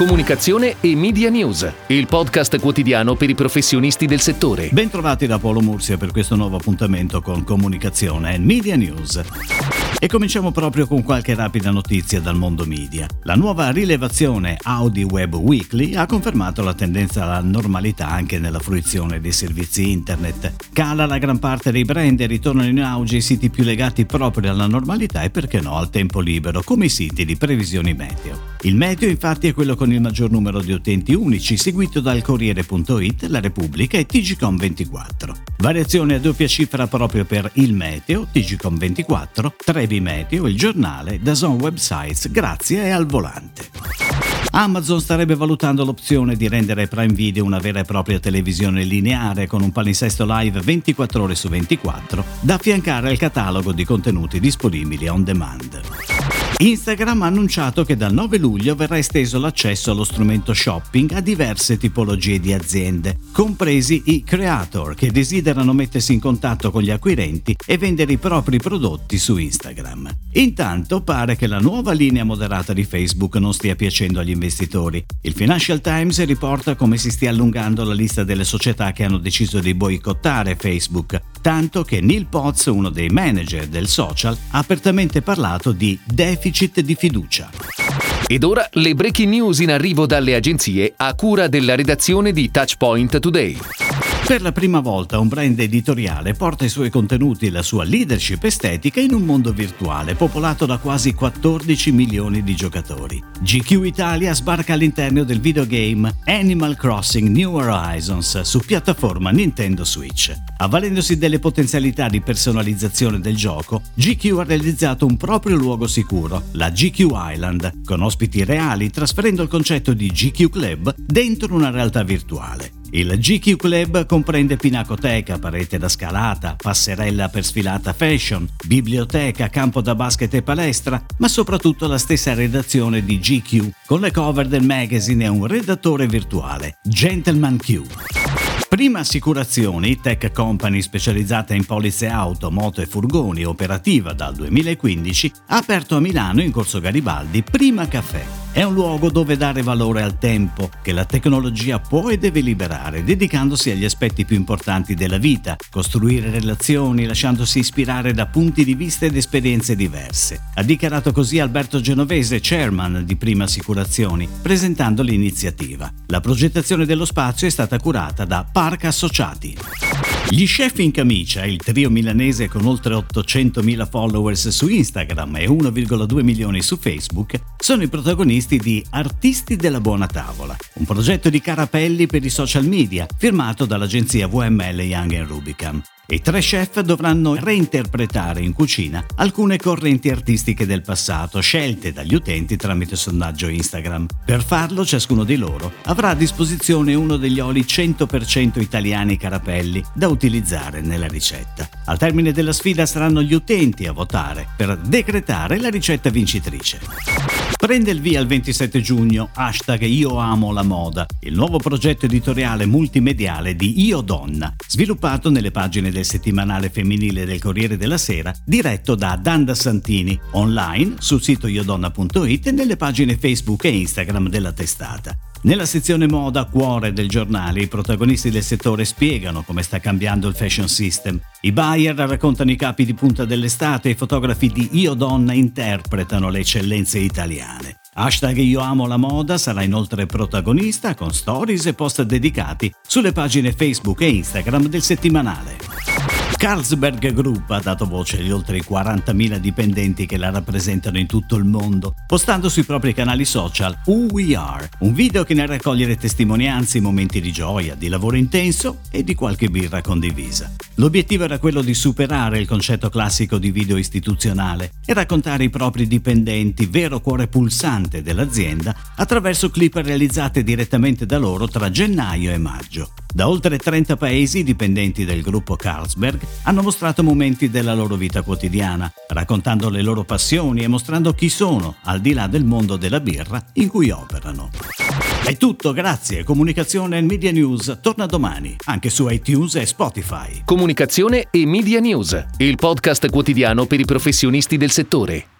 Comunicazione e Media News, il podcast quotidiano per i professionisti del settore. Bentrovati da Paolo Mursia per questo nuovo appuntamento con Comunicazione e Media News. E cominciamo proprio con qualche rapida notizia dal mondo media. La nuova rilevazione Audi Web Weekly ha confermato la tendenza alla normalità anche nella fruizione dei servizi internet. Cala la gran parte dei brand e ritornano in auge i siti più legati proprio alla normalità e perché no al tempo libero, come i siti di previsioni meteo. Il meteo infatti è quello con il maggior numero di utenti unici, seguito dal Corriere.it, La Repubblica e TGCOM24. Variazione a doppia cifra proprio per il meteo, TGCOM24, Trevi Meteo, il giornale, Dazon Websites, grazie e al volante. Amazon starebbe valutando l'opzione di rendere Prime Video una vera e propria televisione lineare con un palinsesto live 24 ore su 24 da affiancare al catalogo di contenuti disponibili on demand. Instagram ha annunciato che dal 9 luglio verrà esteso l'accesso allo strumento shopping a diverse tipologie di aziende, compresi i creator che desiderano mettersi in contatto con gli acquirenti e vendere i propri prodotti su Instagram. Intanto pare che la nuova linea moderata di Facebook non stia piacendo agli investitori. Il Financial Times riporta come si stia allungando la lista delle società che hanno deciso di boicottare Facebook, tanto che Neil Potts, uno dei manager del social, ha apertamente parlato di deficit di fiducia. Ed ora le breaking news in arrivo dalle agenzie a cura della redazione di Touchpoint Today. Per la prima volta un brand editoriale porta i suoi contenuti e la sua leadership estetica in un mondo virtuale popolato da quasi 14 milioni di giocatori. GQ Italia sbarca all'interno del videogame Animal Crossing New Horizons su piattaforma Nintendo Switch. Avvalendosi delle potenzialità di personalizzazione del gioco, GQ ha realizzato un proprio luogo sicuro, la GQ Island, con ospiti reali trasferendo il concetto di GQ Club dentro una realtà virtuale. Il GQ Club comprende pinacoteca, parete da scalata, passerella per sfilata fashion, biblioteca, campo da basket e palestra, ma soprattutto la stessa redazione di GQ, con le cover del magazine e un redattore virtuale, Gentleman Q. Prima Assicurazioni, tech company specializzata in polizze auto, moto e furgoni, operativa dal 2015, ha aperto a Milano in Corso Garibaldi Prima Caffè. È un luogo dove dare valore al tempo che la tecnologia può e deve liberare, dedicandosi agli aspetti più importanti della vita, costruire relazioni, lasciandosi ispirare da punti di vista ed esperienze diverse. Ha dichiarato così Alberto Genovese, chairman di Prima Assicurazioni, presentando l'iniziativa. La progettazione dello spazio è stata curata da Park Associati. Gli chef in camicia, il trio milanese con oltre 800.000 followers su Instagram e 1,2 milioni su Facebook, sono i protagonisti di Artisti della Buona Tavola, un progetto di carapelli per i social media firmato dall'agenzia VML Young Rubicam. I tre chef dovranno reinterpretare in cucina alcune correnti artistiche del passato scelte dagli utenti tramite sondaggio Instagram. Per farlo ciascuno di loro avrà a disposizione uno degli oli 100% italiani carapelli da utilizzare nella ricetta. Al termine della sfida saranno gli utenti a votare per decretare la ricetta vincitrice. Prende il via il 27 giugno hashtag Io amo la moda, il nuovo progetto editoriale multimediale di Io Donna, sviluppato nelle pagine del settimanale femminile del Corriere della Sera, diretto da Danda Santini, online sul sito iodonna.it e nelle pagine Facebook e Instagram della testata. Nella sezione moda cuore del giornale i protagonisti del settore spiegano come sta cambiando il fashion system. I buyer raccontano i capi di punta dell'estate e i fotografi di Io Donna interpretano le eccellenze italiane. Hashtag Io amo la moda sarà inoltre protagonista con stories e post dedicati sulle pagine Facebook e Instagram del settimanale. Carlsberg Group ha dato voce agli oltre 40.000 dipendenti che la rappresentano in tutto il mondo, postando sui propri canali social Who We Are, un video che ne raccoglie le testimonianze, momenti di gioia, di lavoro intenso e di qualche birra condivisa. L'obiettivo era quello di superare il concetto classico di video istituzionale e raccontare i propri dipendenti, vero cuore pulsante dell'azienda, attraverso clip realizzate direttamente da loro tra gennaio e maggio. Da oltre 30 paesi dipendenti del gruppo Carlsberg hanno mostrato momenti della loro vita quotidiana, raccontando le loro passioni e mostrando chi sono, al di là del mondo della birra in cui operano. È tutto, grazie. Comunicazione e Media News torna domani, anche su iTunes e Spotify. Comunicazione e Media News, il podcast quotidiano per i professionisti del settore.